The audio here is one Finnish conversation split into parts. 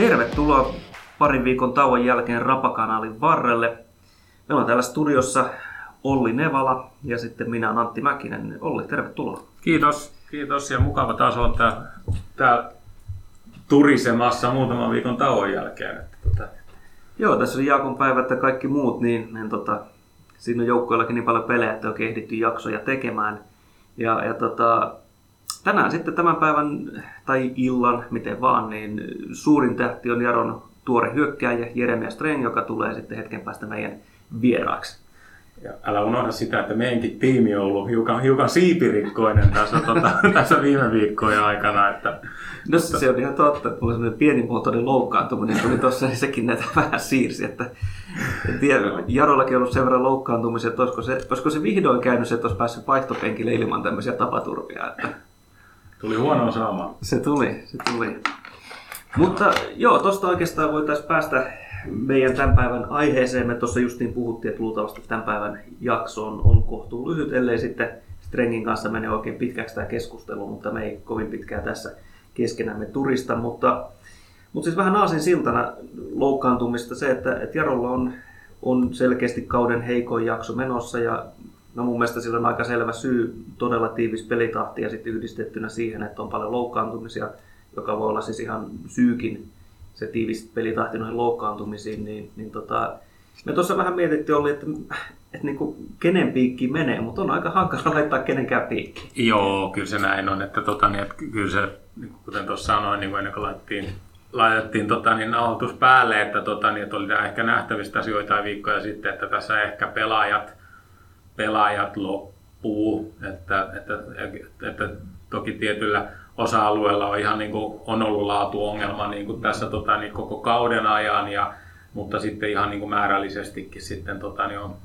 Tervetuloa parin viikon tauon jälkeen Rapakanalin varrelle. Meillä on täällä studiossa Olli Nevala ja sitten minä Antti Mäkinen. Olli, tervetuloa. Kiitos, kiitos ja mukava taas olla täällä, täällä turisemassa muutaman viikon tauon jälkeen. Että, tota... Joo, tässä oli Jaakon päivät ja kaikki muut, niin, niin tota, siinä on joukkoillakin niin paljon pelejä, että on ehditty jaksoja tekemään. Ja, ja tota, tänään sitten tämän päivän tai illan, miten vaan, niin suurin tähti on Jaron tuore hyökkääjä Jeremia Streng, joka tulee sitten hetken päästä meidän vieraaksi. Ja älä unohda sitä, että meidänkin tiimi on ollut hiukan, hiukan siipirikkoinen tässä, tota, tässä viime viikkojen aikana. Että, no mutta... se on ihan totta, että mulla semmoinen pienimuotoinen loukkaantuminen tuli tuossa, niin sekin näitä vähän siirsi. Että, en tiedä, Jarollakin on ollut sen verran loukkaantumisia, että olisiko se, olisiko se vihdoin käynyt se, että olisi päässyt vaihtopenkille ilman tämmöisiä tapaturmia. Että... Tuli huono saama. Se tuli, se tuli. Mutta joo, tuosta oikeastaan voitaisiin päästä meidän tämän päivän aiheeseen. Me tuossa justiin puhuttiin, että luultavasti tämän päivän jakso on, on kohtuu lyhyt, ellei sitten Strengin kanssa mene oikein pitkäksi tämä keskustelu, mutta me ei kovin pitkään tässä keskenämme turista. Mutta, mutta siis vähän aasin siltana loukkaantumista se, että, että Jarolla on, on selkeästi kauden heikoin jakso menossa ja no mun mielestä sillä on aika selvä syy, todella tiivis pelitahti ja sitten yhdistettynä siihen, että on paljon loukkaantumisia, joka voi olla siis ihan syykin se tiivis pelitahti noihin loukkaantumisiin, niin, niin tota, me tuossa vähän mietittiin oli, että, että niin kuin kenen piikki menee, mutta on aika hankala laittaa kenenkään piikki. Joo, kyllä se näin on, että, tota, niin, että kyllä se, niin kuten tuossa sanoin, niin ennen kuin laitettiin, laitettiin tota, niin nauhoitus päälle, että, tota, niin, että oli ehkä nähtävistä joitain viikkoja sitten, että tässä ehkä pelaajat, pelaajat loppuu, että, että, että, toki tietyllä osa-alueella on ihan niin kuin, on ollut laatuongelma niin kuin tässä tota, niin koko kauden ajan, ja, mutta sitten ihan niin kuin määrällisestikin sitten tota, niin on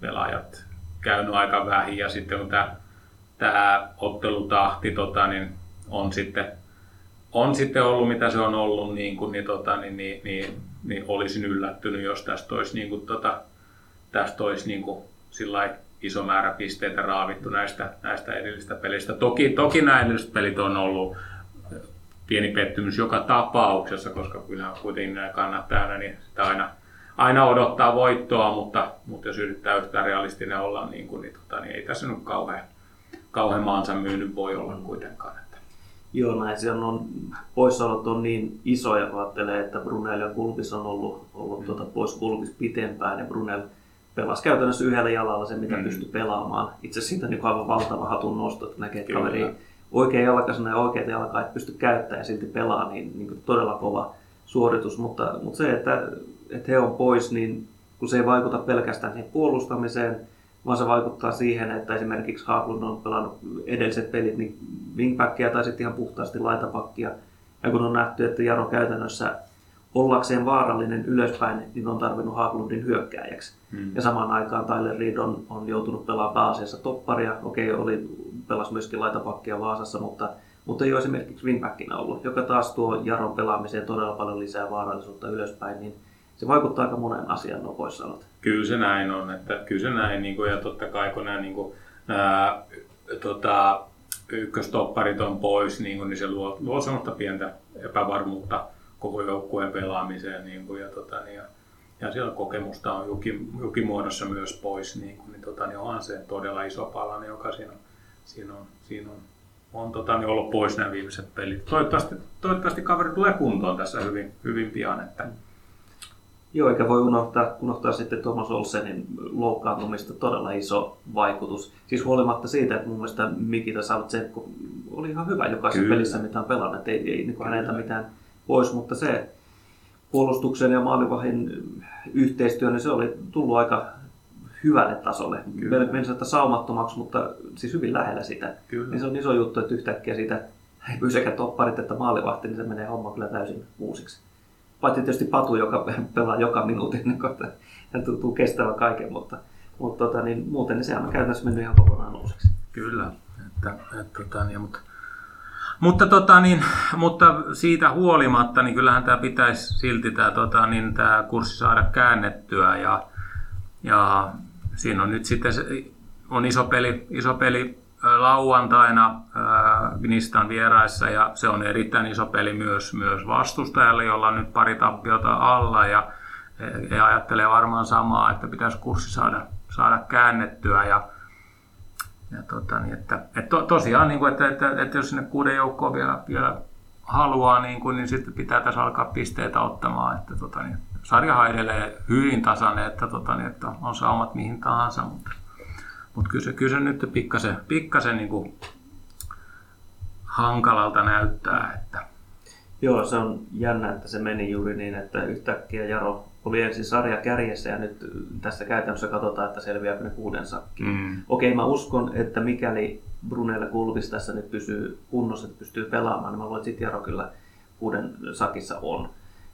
pelaajat käynyt aika vähin ja sitten kun tämä, tämä ottelutahti tota, niin on sitten on sitten ollut mitä se on ollut, niin, kuin, niin, tota, niin, niin, niin, niin olisin yllättynyt, jos tästä olisi, niin kuin, tota, tästä olisi niin kuin, sillä iso määrä pisteitä raavittu näistä, näistä edellisistä pelistä. Toki, toki nämä edelliset pelit on ollut pieni pettymys joka tapauksessa, koska kyllä kuitenkin nämä kannattaa niin sitä aina, aina odottaa voittoa, mutta, mutta jos yrittää yhtään realistinen olla, niin, kuin, niin, tota, niin ei tässä nyt kauhean, kauhean maansa myynyt voi olla kuitenkaan. Että. Joo, näin se on, on poissaolot on niin isoja, kun ajattelee, että Brunel ja Kulpis on ollut, ollut mm. tuota, pois Kulpis pitempään, ja Brunel pelasi käytännössä yhdellä jalalla se, mitä mm. pystyi pelaamaan. Itse siitä niin aivan valtava hatun nosto, että näkee, että kaveri oikea jalkaisena ja oikeita jalkaa et pysty käyttämään ja silti pelaa, niin, niin todella kova suoritus. Mutta, mutta se, että, että he on pois, niin kun se ei vaikuta pelkästään siihen puolustamiseen, vaan se vaikuttaa siihen, että esimerkiksi Haaklund on pelannut edelliset pelit niin wingbackia tai sitten ihan puhtaasti laitapakkia. Ja kun on nähty, että Jaro käytännössä ollakseen vaarallinen ylöspäin, niin on tarvinnut Haaklundin hyökkääjäksi. Mm. Ja samaan aikaan Tyler Reed on, on joutunut pelaamaan pääasiassa topparia. Okei, oli, pelasi myöskin laitapakkia Vaasassa, mutta, mutta ei ole esimerkiksi wingbackinä ollut, joka taas tuo Jaron pelaamiseen todella paljon lisää vaarallisuutta ylöspäin, niin se vaikuttaa aika monen asian nopoissanot. Kyllä se näin on, että kyllä se näin, niin kuin, ja totta kai kun nämä, niin kuin, nämä tota, ykköstopparit on pois, niin, kuin, niin se luo, luo sellaista pientä epävarmuutta koko joukkueen pelaamiseen. Niin kuin, ja, tota, niin, ja, ja siellä kokemusta on juki, jukimuodossa myös pois, niin, kuin, niin, tota, niin onhan se todella iso palanen, joka siinä on, siinä on, siinä on, on tota, niin ollut pois nämä viimeiset pelit. Toivottavasti, toivottavasti kaveri tulee kuntoon tässä hyvin, hyvin pian. Että, Joo, eikä voi unohtaa, unohtaa sitten Thomas Olsenin loukkaantumista todella iso vaikutus. Siis huolimatta siitä, että mun mielestä Mikita Savtsenko oli ihan hyvä jokaisessa Kyllä. pelissä, mitä on pelannut. Ei, ei niin häneltä mitään pois, mutta se puolustuksen ja maalivahin yhteistyö, niin se oli tullut aika hyvälle tasolle. Kyllä. Meni sitä saumattomaksi, mutta siis hyvin lähellä sitä. Kyllä. Niin se on iso juttu, että yhtäkkiä siitä ei sekä topparit että maalivahti, niin se menee homma kyllä täysin uusiksi. Paitsi tietysti Patu, joka pelaa joka minuutin, niin kohta hän tuntuu kestävä kaiken, mutta, mutta tota, niin muuten niin sehän on käytännössä mennyt ihan kokonaan uusiksi. Kyllä, että, että, tota, niin, mutta mutta, tota, niin, mutta siitä huolimatta, niin kyllähän tämä pitäisi silti tämä, tota, niin, tämä kurssi saada käännettyä ja, ja siinä on nyt sitten on iso peli, iso peli lauantaina Vinistan vieraissa ja se on erittäin iso peli myös, myös vastustajalle, jolla on nyt pari tappiota alla ja he ajattelee varmaan samaa, että pitäisi kurssi saada, saada käännettyä ja, ja tota, niin että, että to, tosiaan, niin kuin, että, että, että, jos sinne kuuden joukkoon vielä, vielä haluaa, niin, kuin, niin sitten pitää tässä alkaa pisteitä ottamaan. Että, tota, niin, sarjahan edelleen hyvin tasainen, että, tota, niin, että on saumat mihin tahansa, mutta, mutta kyllä, se, kyllä se nyt pikkasen, pikkasen niin kuin, hankalalta näyttää. Että. Joo, se on jännä, että se meni juuri niin, että yhtäkkiä Jaro oli ensin sarja kärjessä ja nyt tässä käytännössä katsotaan, että selviääkö ne kuuden sakkiin. Mm. Okei, mä uskon, että mikäli Brunelle Kulvis tässä nyt pysyy kunnossa, että pystyy pelaamaan, niin mä luulen, että Jaro kyllä kuuden sakissa on.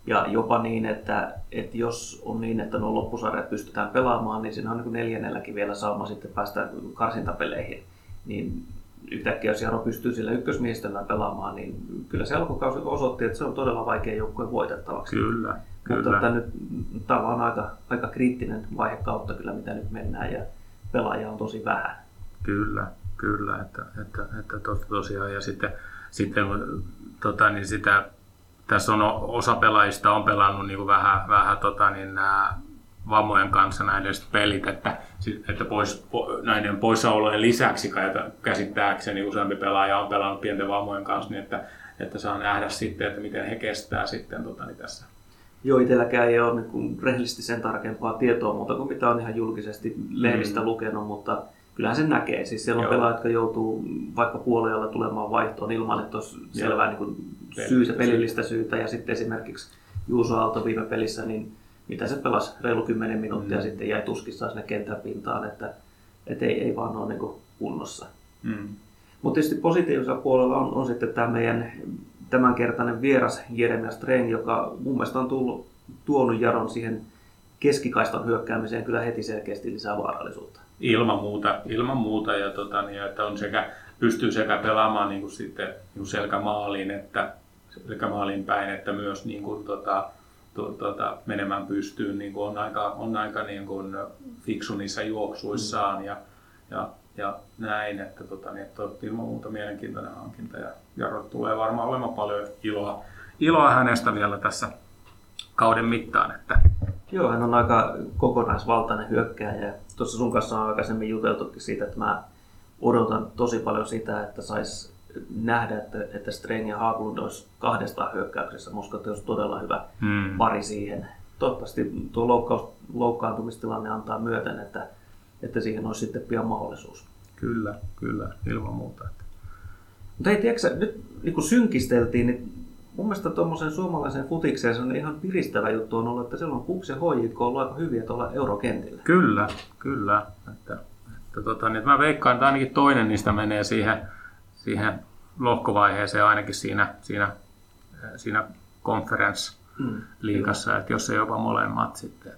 Ja jopa niin, että, että jos on niin, että nuo loppusarjat pystytään pelaamaan, niin siinä on niin neljännelläkin vielä sauma sitten päästä karsintapeleihin. Niin yhtäkkiä jos Jaro pystyy sillä ykkösmiehistöllä pelaamaan, niin kyllä se alkukausi osoitti, että se on todella vaikea joukkue voitettavaksi. Kyllä. Kyllä. Mutta että nyt tämä on aika, aika kriittinen vaihe kautta kyllä, mitä nyt mennään ja pelaajia on tosi vähän. Kyllä, kyllä, että, että, että tos, tosiaan ja sitten, sitten tota, niin sitä, tässä on osa pelaajista on pelannut niin kuin vähän, vähän tota, niin nämä vammojen kanssa näiden pelit, että, että pois, po, näiden poissaolojen lisäksi käsittääkseni useampi pelaaja on pelannut pienten vammojen kanssa, niin että, että saa nähdä sitten, että miten he kestää sitten tota, niin tässä Joo, itselläkään ei ole niin rehellisesti sen tarkempaa tietoa muuta kuin mitä on ihan julkisesti lehdistä mm. lukenut, mutta kyllähän sen näkee. Siis siellä on pelaajat, jotka joutuu vaikka puolella tulemaan vaihtoon ilman, että olisi selvää niin kuin syytä, pelillistä syytä. Ja sitten esimerkiksi Juuso Aalto viime pelissä, niin mitä se pelasi reilu 10 minuuttia mm. sitten jäi tuskissaan sinne kentän pintaan, että, että ei, ei vaan ole niin kuin kunnossa. Mm. Mutta tietysti positiivisella puolella on, on sitten tämä meidän tämänkertainen vieras Jeremia Streng, joka mun mielestä on tullut, tuonut Jaron siihen keskikaistan hyökkäämiseen kyllä heti selkeästi lisää vaarallisuutta. Ilman muuta, ilman muuta ja tota, niin, että on sekä, pystyy sekä pelaamaan niin kuin sitten, niin kuin selkämaaliin, että, selkämaaliin päin, että myös niin kuin, tota, to, tota, menemään pystyyn, niin kuin on aika, on aika niin kuin fiksu niissä juoksuissaan mm. ja, ja ja näin, että, tota, niin, että ilman muuta mielenkiintoinen hankinta ja Jaro tulee varmaan olemaan paljon iloa, iloa hänestä vielä tässä kauden mittaan. Että... Joo, hän on aika kokonaisvaltainen hyökkääjä ja tuossa sun kanssa on aikaisemmin juteltukin siitä, että mä odotan tosi paljon sitä, että sais nähdä, että, että Streng ja Haaglund olisi kahdestaan hyökkäyksessä. Musta että olisi todella hyvä hmm. pari siihen. Toivottavasti tuo loukkaus, loukkaantumistilanne antaa myöten, että että siihen olisi sitten pian mahdollisuus. Kyllä, kyllä, ilman muuta. Mutta ei, tiedätkö, nyt niin kun synkisteltiin, niin mun mielestä tuommoisen suomalaisen futikseen on ihan piristävä juttu on ollut, että silloin Kuks ja HJK on ollut aika hyviä tuolla eurokentillä. Kyllä, kyllä. Että, että tota, niin, että mä veikkaan, että ainakin toinen niistä menee siihen, siihen lohkovaiheeseen ainakin siinä, siinä, siinä conference-liigassa, mm, että jos ei jopa molemmat sitten.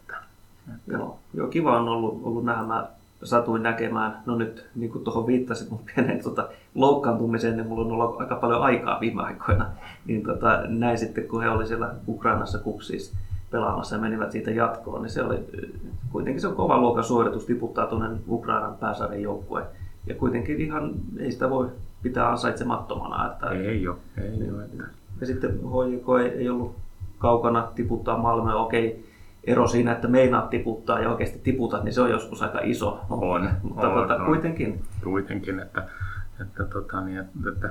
Joo, joo, kiva on ollut, ollut nähdä. Mä satuin näkemään, no nyt niin kuin tuohon viittasit mun pienen tota, loukkaantumiseen, niin mulla on ollut aika paljon aikaa viime aikoina, niin tota, näin sitten kun he olivat siellä Ukrainassa kupsissa pelaamassa ja menivät siitä jatkoon, niin se oli kuitenkin se on kova luokan suoritus tiputtaa tuonne Ukrainan pääsarjan joukkueen. Ja kuitenkin ihan ei sitä voi pitää ansaitsemattomana. Että, ei ole, ei ole. Ja sitten HJK ei, ei ollut kaukana tiputtaa Malmö, okei, ero siinä, että meinaat tiputtaa ja oikeasti tiputat, niin se on joskus aika iso. On. Mutta on, tuota, on. kuitenkin. Kuitenkin, että, että, tota, niin, että, että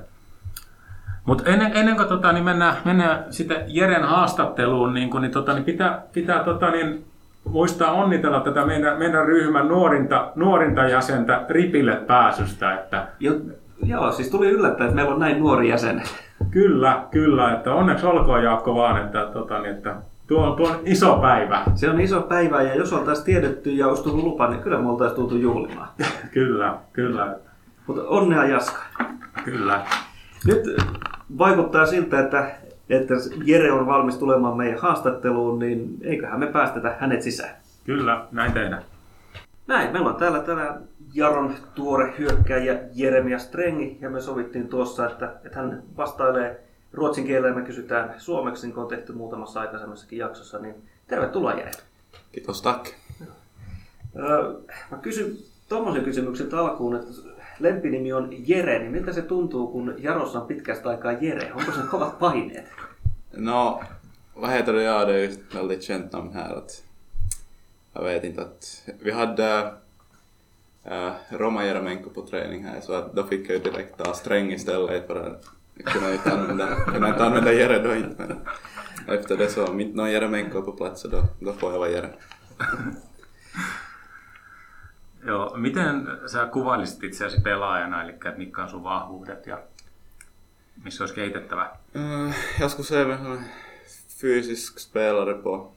mutta ennen, ennen kuin tota, niin mennään, mennään sitten Jeren haastatteluun, niin, kun, niin, tota, niin pitää, pitää tota, niin, muistaa onnitella tätä meidän, meidän ryhmän nuorinta, nuorinta jäsentä ripille pääsystä. Että... Jo, joo, siis tuli yllättäen, että meillä on näin nuori jäsen. Kyllä, kyllä. Että onneksi olkoon Jaakko vaan, että, tota, niin, että Tuo, tuo on iso päivä. Se on iso päivä ja jos oltaisiin tiedetty ja olisi tullut lupa, niin kyllä me oltaisiin tultu juhlimaan. kyllä, kyllä. Mutta onnea Jaska. Kyllä. Nyt vaikuttaa siltä, että, että Jere on valmis tulemaan meidän haastatteluun, niin eiköhän me päästetä hänet sisään. Kyllä, näin tehdään. Näin, meillä on täällä tänään Jaron tuore hyökkäjä Jeremia Strengi ja me sovittiin tuossa, että, että hän vastailee ruotsin kielellä me kysytään suomeksi, niin kuin on tehty muutamassa aikaisemmassakin jaksossa, niin tervetuloa Jere. Kiitos, tack. Mä kysyn tuommoisen kysymyksen alkuun, että lempinimi on Jere, niin miltä se tuntuu, kun Jarossa on pitkästä aikaa Jere? Onko se kovat paineet? No, vad heter det? Ja, det är ju ett väldigt känt namn här. Att, jag vet inte att vi hade äh, Roma Jeremenko på träning här så att då fick jag ju direkt ta sträng istället för att kunna inte använda, kunna inte använda Jere då inte. Men efter det så om inte någon Jeremenko är på plats så då, då får jag vara Jere. Joo, miten sä kuvailisit itseäsi pelaajana, eli että mitkä on sun vahvuudet ja missä olisi kehitettävä? Jag skulle säga mig som en fysisk spelare på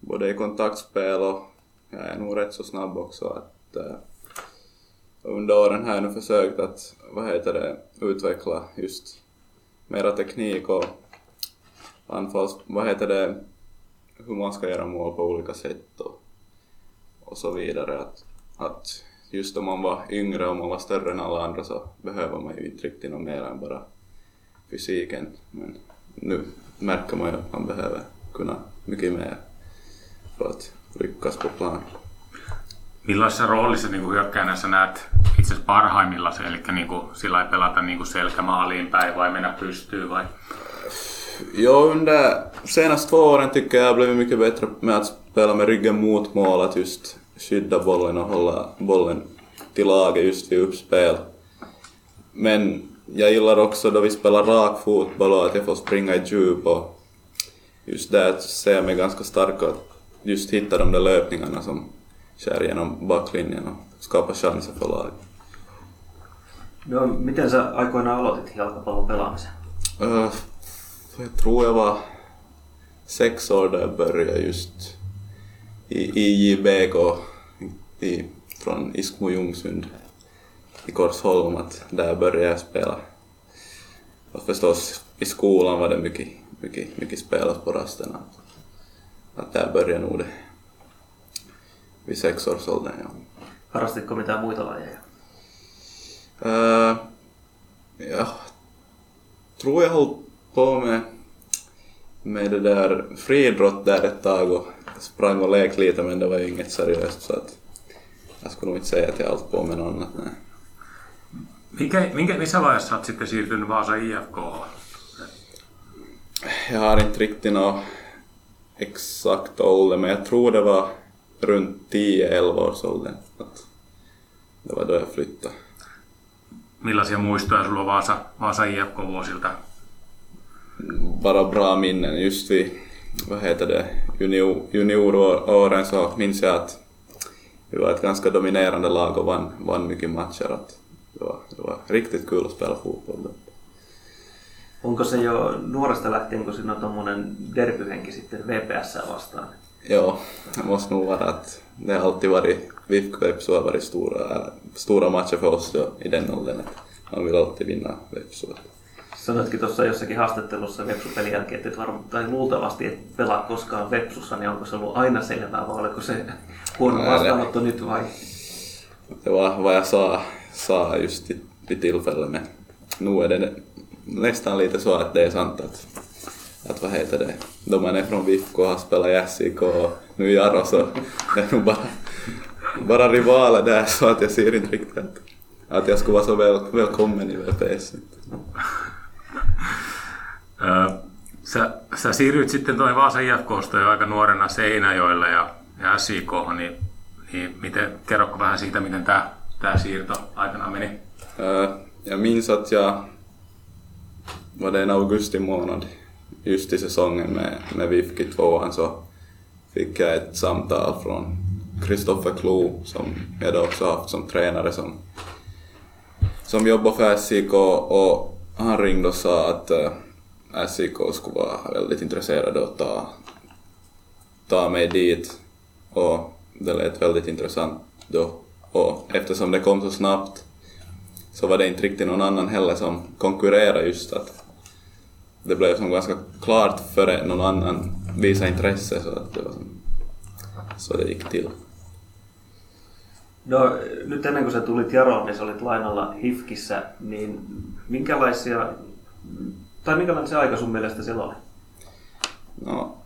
både i kontaktspel och jag är nog rätt så snabb också. Att, uh, under åren har jag nu försökt att vad heter det, utveckla just mera teknik och anfalls, vad heter det, hur man ska göra mål på olika sätt och, och så vidare. Att, att just om man var yngre och man var större än alla andra så behöver man ju inte riktigt något mer än bara fysiken. Men nu märker man ju att man behöver kunna mycket mer för att lyckas på plan. Millaisessa roolissa niin hyökkäänä sä näet itse parhaimmillaan eli niin kuin, sillä ei pelata niin kuin selkämaaliin päin vai mennä pystyyn vai? Jo, under senaste två åren tycker jag har blivit mycket bättre med att spela med ryggen mot mål, att just skydda bollen och hålla bollen till laget just vid uppspel. Men jag gillar också då vi spelar rak fotboll och att jag får springa i djup och just där ser jag mig ganska stark att just hitta de där löpningarna som skär genom backlinjen och skapar chanser för laget. No, miten sä aikoinaan aloitit jalkapallon pelaamisen? Uh, jag tror jag var sex år då jag började just i IJBK i, från Iskmo Ljungsund i Korsholm, att där började jag spela. Och förstås i skolan var det mycket, mycket, mycket spelat på rasterna. Att där började nog det vid sexårsåldern. Ja. Harrastitko mitään muita lajeja? Uh, jag tror jag höll på med, med det där friidrott där ett tag och sprang och lekte lite men det var ju inget seriöst så att jag skulle nog inte säga att jag hållit på med något annat. Nej. Mikä, minkä, missä vaiheessa olet sitten siirtynyt Vaasa IFK? Jag har inte riktigt något exakt ålder men jag tror det var runt 10-11 års åldern. Att det var då jag flyttade. Millaisia muistoja sulla on Vaasa, Vaasa IFK-vuosilta? Bara bra minnen. Just vid, vad heter det, junior, junioråren så minns jag att vi var ett ganska dominerande lag och vann, vann mycket matcher. Att det, var, det var riktigt kul att spela fotboll. Då. Onko se jo nuoresta lähtien, kun siinä on tuommoinen derbyhenki sitten VPS vastaan? Ja, det måste nog vara att det har alltid varit, VIF Vepsu har varit stora, stora matcher för oss då, i den åldern. Man vill alltid vinna Vepsu. Sanoitkin tuossa jossakin haastattelussa Vepsu-pelin jälkeen, että et varmaan, tai luultavasti et pelaa koskaan Vepsussa, niin onko se ollut aina selvää vai oliko se huono Nej, vastaanotto nyt vai? Det var vad jag sa, sa just vid, vid tillfället men nu är det nästan lite så att det är sant att, att vad heter det, då man är från VIFK och har spelat i SIK och nu i Jaro så det är nog bara, bara rivaler där så att jag ser inte riktigt att, att jag skulle vara så väl, välkommen i VPS. Öö, sä, sä siirryit sitten tuonne Vaasa IFKsta jo aika nuorena Seinäjoelle ja, ja SIK, niin, niin miten, kerrotko vähän siitä, miten tämä tää siirto aikanaan meni? Uh, jag minns att jag var det en augusti månad just i säsongen med, med VIFK 2 så fick jag ett samtal från Kristoffer Klo som jag då också haft som tränare som, som jobbar för SIK och han ringde och sa att eh, äh, SIK skulle vara väldigt intresserade att ta, ta mig dit. Och det lät väldigt intressant då. Och eftersom det kom så snabbt så var det inte riktigt någon annan heller som konkurrerade just att det blev som ganska klart före någon annan visade intresse så att det var som, så det gick till. No, nyt ennen kuin sä tulit Jaroon, niin sä olit lainalla HIFKissä, niin minkälaisia, tai minkälainen se aika sun mielestä siellä oli? No,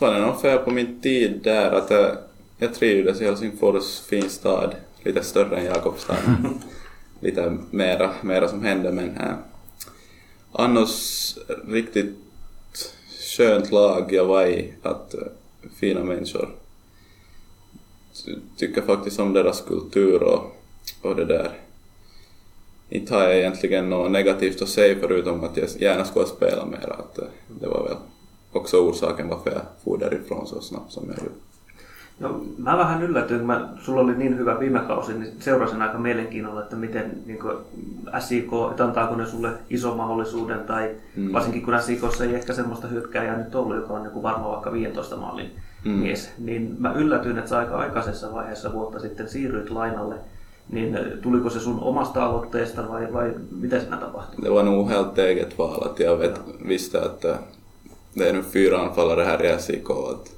var det något fel på min tid där att jag, jag trivdes i Helsingfors, fin stad, lite större än Jakobstad. lite mera, mera som hände men äh, annars riktigt skönt lag jag var i, att eh, fina människor. Tycker faktiskt om deras kultur och, och det där. Inte har jag egentligen något negativt att säga förutom att jag gärna skulle spela mer. Att eh, det var väl också orsaken varför jag for därifrån så snabbt som jag gjorde. No, mä vähän yllätyin, kun mä, sulla oli niin hyvä viime kausi, niin seurasin aika mielenkiinnolla, että miten niin kuin SIK, että antaako ne sulle ison mahdollisuuden, tai Mm. varsinkin kun SIKssa ei ehkä semmoista hyökkääjää nyt ollut, joka on niin kuin varmaan vaikka 15 maalin Mm. mies, niin mä yllätyin, että sä aika aikaisessa vaiheessa vuotta sitten siirryit lainalle, niin tuliko se sun omasta aloitteesta vai, vai mitä siinä tapahtui? Det var nog helt eget val att jag vet, visste att äh, det är nu fyra anfallare här i SIK att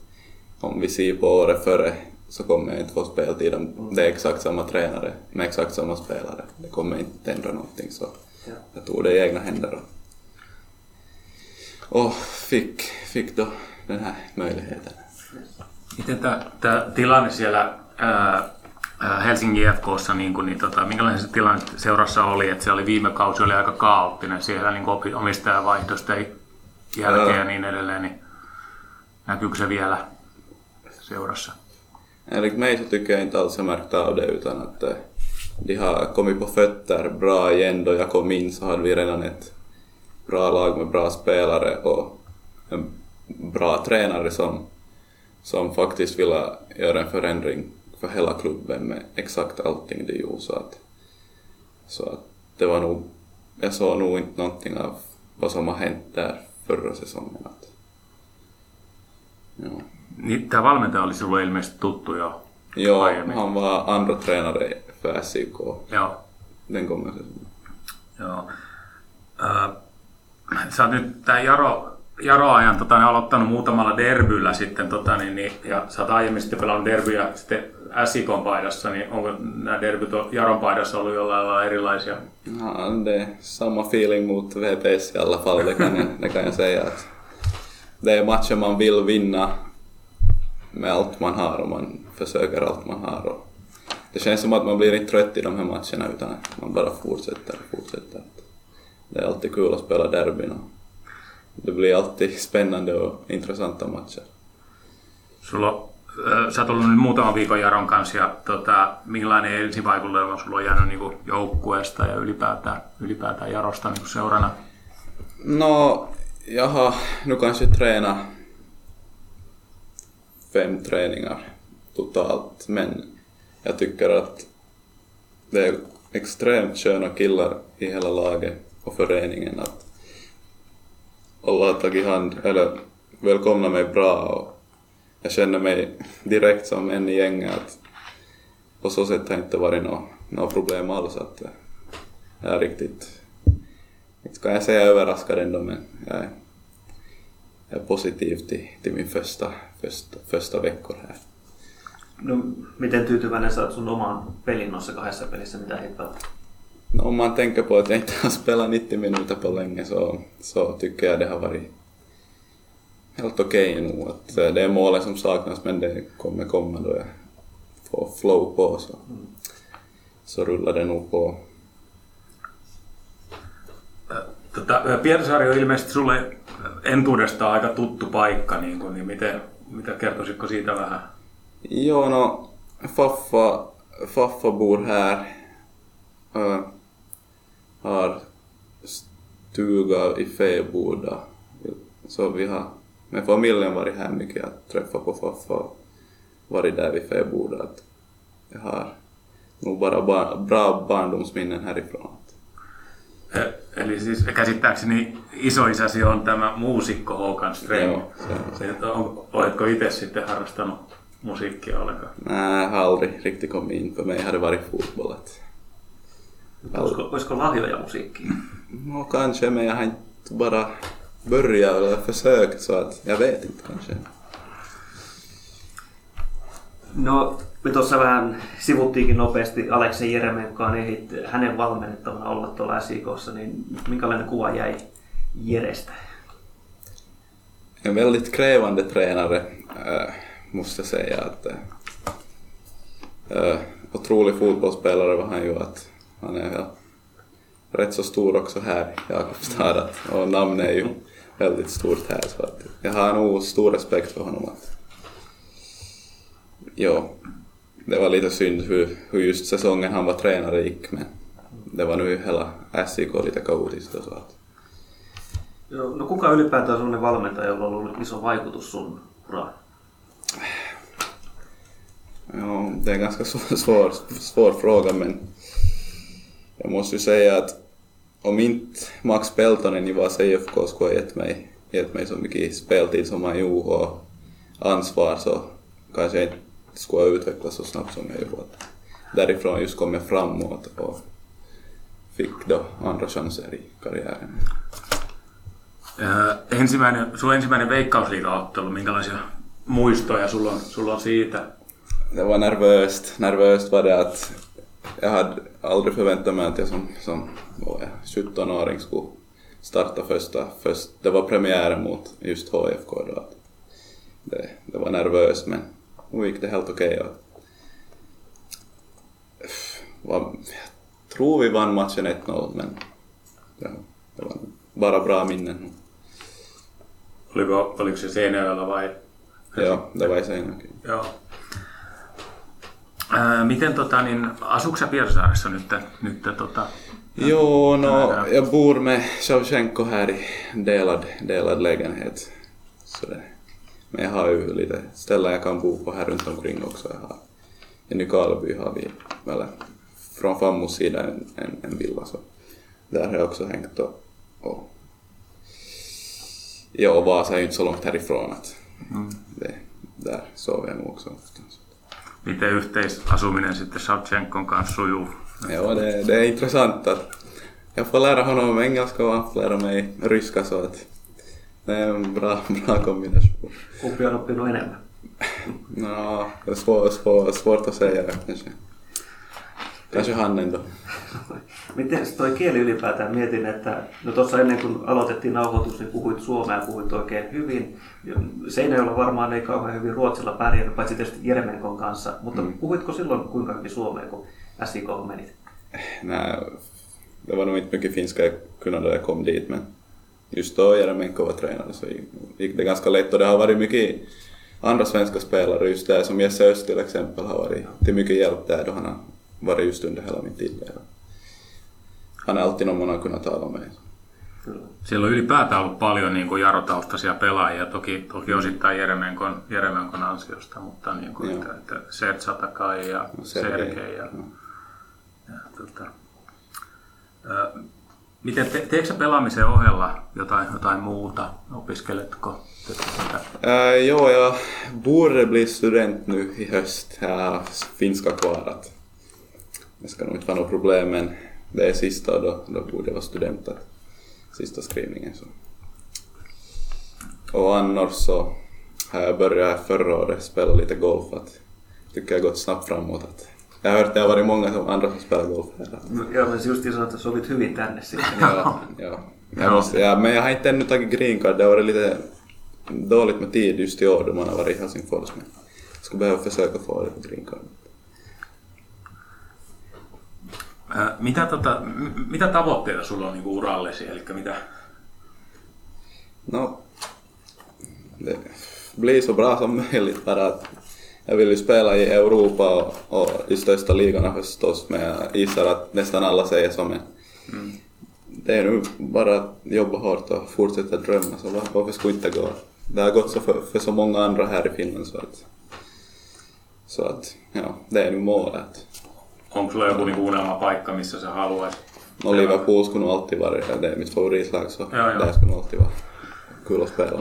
om vi ser på året före så kommer jag inte få speltid om det är exakt samma tränare med exakt samma spelare. Det kommer inte ändra någonting så Ja. jag tog det i egna händer och, och fick, fick då den här möjligheten. Miten tämä tilanne siellä ää, Helsingin IFKssa, niin kuin, niin tota, minkälainen se tilanne seurassa oli, että se oli viime kausi oli aika kaoottinen siellä niin omistajavaihdosten jälkeen ja niin edelleen, niin näkyykö se vielä seurassa? Enligt mig så tycker jag inte alls jag märkt av det utan att de har kommit på fötter bra igen. Då jag kom in så hade vi redan ett bra lag med bra spelare och en bra tränare som, som faktiskt ville göra en förändring för hela klubben med exakt allting de gjorde. Så att, så att det var nog, jag såg nog inte någonting av vad som har hänt där förra säsongen. Att, ja. Niin, tämä valmentaja oli sinulle ilmeisesti tuttu jo Ja, aiemmin. han var andra tränare för SIK Joo. den gången. Joo. Öö, sä oot nyt tää Jaro, Jaro-ajan tota, niin aloittanut muutamalla derbyllä sitten, tota, niin, niin, ja sä oot aiemmin sitten pelannut derbyjä sitten SIKon paidassa, niin onko nämä derbyt Jaron paidassa ollut jollain lailla erilaisia? Ja, det är samma feeling mot VPS i alla fall, det kan jag, det kan jag säga. Att det är matcher man vill vinna med allt man har och man försöker allt man har. Och det känns som att man blir inte trött i de här matcherna utan att man bara fortsätter och fortsätter. Det är alltid kul att spela derbyn och det blir alltid spännande och intressanta matcher. Sulla, öö, sä oot ollut nyt muutaman viikon Jaron kanssa, ja tota, millainen ensivaikutelma sulla on jäänyt niin joukkueesta ja ylipäätään, ylipäätään Jarosta niin seurana? Nå, jag har nu kanske tränat fem träningar totalt, men jag tycker att det är extremt sköna killar i hela laget och föreningen att alla har tagit hand, eller välkomna mig bra och jag känner mig direkt som en i gänget att på så sätt har det inte varit något, något problem alls att jag är riktigt inte kan jag säga överraskad ändå men jag är, är positiv till, till min första, första, första veckor här. No, miten tyytyväinen sä oot sun omaan pelin noissa kahdessa pelissä, mitä heit pelata? No, om man tänker på att jag inte har spelat 90 minuter på länge så, så tycker jag det har varit helt okej nog. Att det är målen som saknas men det kommer komma då jag får flow på så, så rullar det nog på. Tota, Pietasaari on ilmeisesti sulle entuudestaan aika tuttu paikka, niin, kuin, niin miten, mitä kertoisitko siitä vähän? Jo, no, Faffa, Faffa bor här. Ö, har stuga i Fäboda. Så vi har med familjen varit här mycket att träffa på Faffa och varit där vid Fäboda. Att jag har nog bara bar, bra barndomsminnen härifrån. Eli siis käsittääkseni isoisäsi on tämä muusikko Håkan Ström. Joo, se on on, oletko itse sitten harrastanut musiikkia ollenkaan? Nej, har aldrig riktigt kommit in. För mig har det varit fotboll. Att, Olisiko, olisiko lahjoja musiikkiin? No kanske, men jag har inte bara börjat eller försökt så att jag vet inte kanske. No, me tuossa vähän sivuttiinkin nopeasti Aleksei Jeremenkaan ehdit hänen valmennettavana olla tuolla SIKssa, niin minkälainen kuva jäi Jerestä? En väldigt krävande tränare äh, måste jag säga att äh, otrolig fotbollsspelare var han ju att han är ja, rätt så stor också här i Jakobstad och namnet är ju väldigt stort här så att jag har nog stor respekt för honom. Att, ja, det var lite synd hur, hur just säsongen han var tränare gick men det var nu hela SIK lite kaotiskt och så att Joo, no kuka ylipäätään sellainen valmentaja, jolla on ollut iso vaikutus sun uraan? Ja, det är en ganska svår, svår, svår fråga men jag måste ju säga att om inte Max Peltonen i Vasa IFK skulle ha gett mig, gett mig så mycket speltid som han gjorde och ansvar så kanske jag inte skulle ha utvecklats så snabbt som jag gjorde. Därifrån just kom jag framåt och fick då andra chanser i karriären. Öö, ensimmäinen, sun ensimmäinen veikkausliigaottelu, minkälaisia muistoja sulla on, sulla on siitä? Det var nervöst. Nervöst var det att jag hade aldrig förväntat mig att jag som, som vad var jag, 17-åring skulle starta första, först, det var premiären mot just HFK då. Det, det var nervöst men nu gick det helt okej. och var- Jag tror vi vann matchen 1-0 men det, det var bara bra minnen. Oliko, oliko se Seinäjoella vai? Ja, det var i Seinäjoki. Joo. Öö, miten tota, niin, asuuko sä Pietarsaaressa nyt, nyt tota, Jo, no, Ja. jag bor med Shevchenko här i delad, delad lägenhet. Så det, men jag har ju lite ställen jag kan bo på här runt omkring också. Jag har, I Nykarleby har vi, eller från Fammos sida, en, en, en villa. Så där har jag också hängt och, och Ja, och Vasa är ju inte så långt härifrån att det, där sover jag nog också ofta. Så. miten yhteisasuminen sitten Savchenkon kanssa sujuu? Ja, det, det är intressant att jag får lära honom engelska och han får lära mig ryska så att det är en bra, bra kombination. Kumpi on oppinut enemmän? No, det är svår, svår, svårt att säga kanske. Kanske han ändå. Miten toi kieli ylipäätään? Mietin, että no tuossa ennen kuin aloitettiin nauhoitus, niin puhuit suomea ja puhuit oikein hyvin. Seinäjoella varmaan ei kauhean hyvin ruotsilla pärjännyt, paitsi tietysti Jeremenkon kanssa. Mutta mm. puhuitko silloin kuinka hyvin suomea, kun SIK menit? Nej, det var nog inte mycket finska jag kunde när jag kom dit men just då Jeremenko var tränare så gick det ganska lätt och det har varit mycket andra svenska spelare just där som Jesse Öst till exempel har varit till mycket hjälp där då han har varit just under hela min tid där. Han är alltid någon man har kunnat tala med. Siellä on ylipäätään ollut paljon niin kuin jarotaustaisia pelaajia, toki, toki osittain Jeremenkon, Jeremenkon ansiosta, mutta niin kuin, Joo. että, että Serge Satakai ja Sergei, Sergei. Ja, joo. ja, tota, ö, miten te, teetkö pelaamisen ohella jotain, jotain muuta? Opiskeletko? Äh, jo, jag borde bli student nu i höst. Jag finska kvar att det ska nog inte vara något problem men det är sista då, då borde jag vara student. Sista skrivningen så. Och annars så har jag börjat förra året spela lite golf. Att, tycker jag gått snabbt framåt. Att, jag har hört att det har varit många som andra som spelar golf här. Att, Joo, mä just sanoa, että sovit hyvin tänne sitten. ja, ja. Jag måste, ja, men jag har inte ännu tagit green card. Det har varit lite dåligt med tid just i år då man har varit i Helsingfors. Men jag skulle behöva försöka få det på green card. Ö, mitä, tota, mitä tavoitteita sulla on niin kuin urallesi? Eli mitä, No, det blir så bra som möjligt bara att jag vill ju spela i Europa och, och de största ligorna förstås men jag gissar att nästan alla säger så men det är nu bara att jobba hårt och fortsätta drömma så var- varför skulle inte gå? Det har gått så för, för så många andra här i Finland så att så att ja, det är nu målet. onko sulla joku niin unelmapaikka, missä sä haluaisit? Och Liverpool skulle nog alltid vara det, det är mitt favoritlag så Ja, ja. där skulle nog alltid vara kul att spela.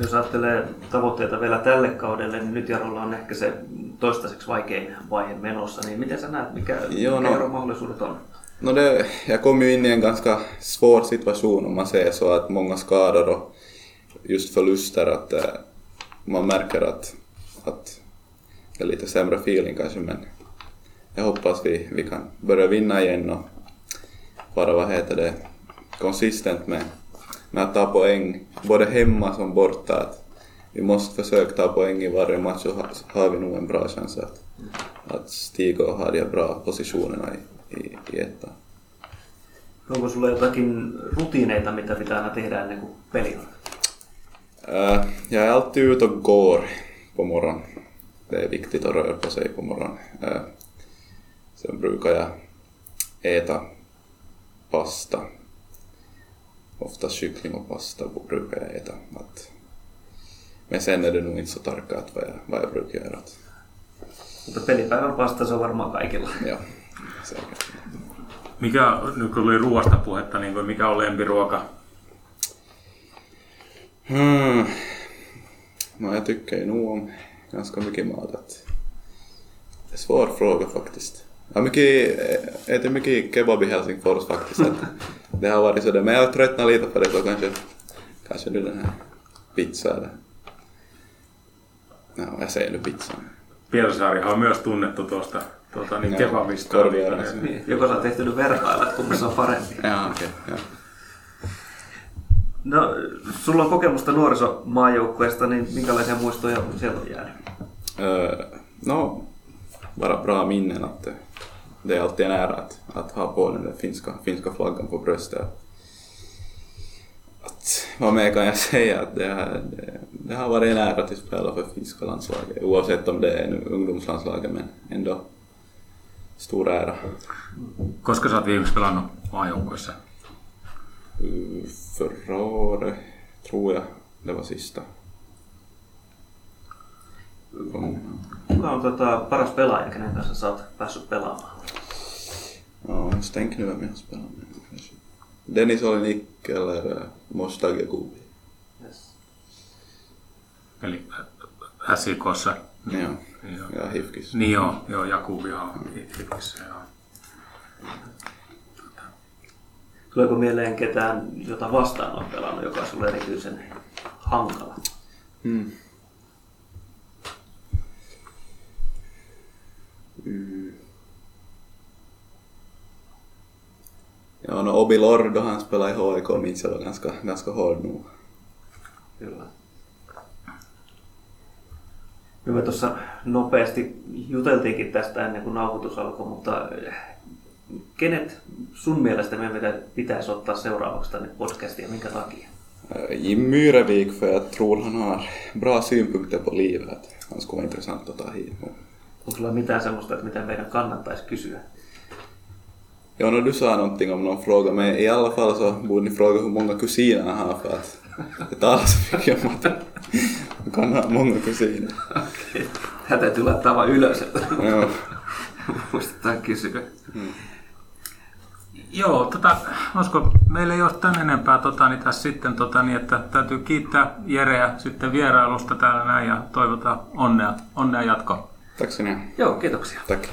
Jos ajattelee tavoitteita vielä tälle kaudelle, niin nyt Jarolla on ehkä se toistaiseksi vaikein vaihe menossa. Niin miten sä näet, mikä, Joo, mikä no. Jaron mahdollisuudet on? No det, jag kom ju in i en ganska svår situation om man säger så, att många skador och just förluster, att eh, man märker att, att det är lite sämre feeling kanske, men jag hoppas vi, vi kan börja vinna igen och vara, vad heter det, konsistent med, med att ta poäng, både hemma som borta. Att vi måste försöka ta poäng i varje match så har vi nog en bra chans att, att stiga och ha de bra positionerna i, i, i ettan. Onko sulla jotakin rutiineita, mitä pitää aina tehdä ennen kuin peli on? Äh, jag är alltid ute och går på morgonen. Det är viktigt att röra på sig på morgonen. Äh, sen brukar jag äta pasta. Ofta kyckling och pasta brukar jag äta. Att, men sen är det nog inte så tarkkat vad jag, vad jag brukar göra. Mutta pelipäivän pasta se on varmaan kaikilla. Ja, säkert. Mikä, nyt kun oli ruoasta puhetta, niin kuin mikä on lempiruoka? Hmm. No, jag tycker ju nog om ganska mycket mat. Att det är en svår fråga faktiskt. Jag har mycket, ätit mycket kebab i Helsingfors faktiskt. Att det har varit sådär, men jag har tröttnat lite på det så kanske, kanske nu den här pizza eller... No, jag säger nu pizza. Piersaari on myös tunnettu tuosta tuota, niin kebabista. korvia- Niin, Joko sä oot tehty vertailla, että kummassa on parempi. Ja, okej. ja. No, sulla on kokemusta nuorisomaajoukkueesta, niin minkälaisia muistoja sieltä on jäänyt? Eh, no, bara bra minnen att det, är alltid en ära att, att ha på den där finska, finska flaggan på bröstet. Att, vad mer kan jag säga? Att det, har, det, det har varit en ära att spela för finska landslaget oavsett om det är nu ungdomslandslaget men ändå stor ära. Koska sä oot viimeksi pelannut maajoukkueessa? Förra året tror jag det var sista. Mm. Kuka on tota, paras pelaaja, kenen kanssa sä oot päässyt pelaamaan? Ja, har spelat med. Kanske. Dennis Olinik eller eh, Moshtag Yakubi. Yes. Eli SIKssa. Ja, Joo. ja Hifkis. Niin joo, joo Jakubi on Hifkissä, joo. Tuleeko mieleen ketään, jota vastaan on pelannut, joka on sulle erityisen hankala? Mm. Ja, no Obi Lord då han spelade i HIK minns jag var ganska, ganska hård nog. Kyllä. No me tuossa nopeasti juteltiinkin tästä ennen kuin nauhoitus alkoi, mutta eh, kenet sun mielestä meidän pitä- pitäisi ottaa seuraavaksi tänne podcastiin ja minkä takia? Eh, Jim Myrevik för jag tror han har bra synpunkter på livet. Han skulle vara intressant att ta hit. Onko sulla mitään semmoista, että mitä meidän kannattaisi kysyä? Ja, no du sa någonting om någon fråga, men i alla fall så borde ni fråga hur många kusiner han har för att det talas så mycket om att han kan ha många kusiner. Tämä täytyy laittaa vaan ylös, että Ja. muistetaan kysyä. Joo, tota, olisiko, meillä ei ole tän enempää tota, niin tässä sitten, tota, niin, että täytyy kiittää Jereä sitten vierailusta täällä näin ja toivotaan onnea, onnea jatkoa. Tack ska ni ha. Joo, kiitoksia. Tack.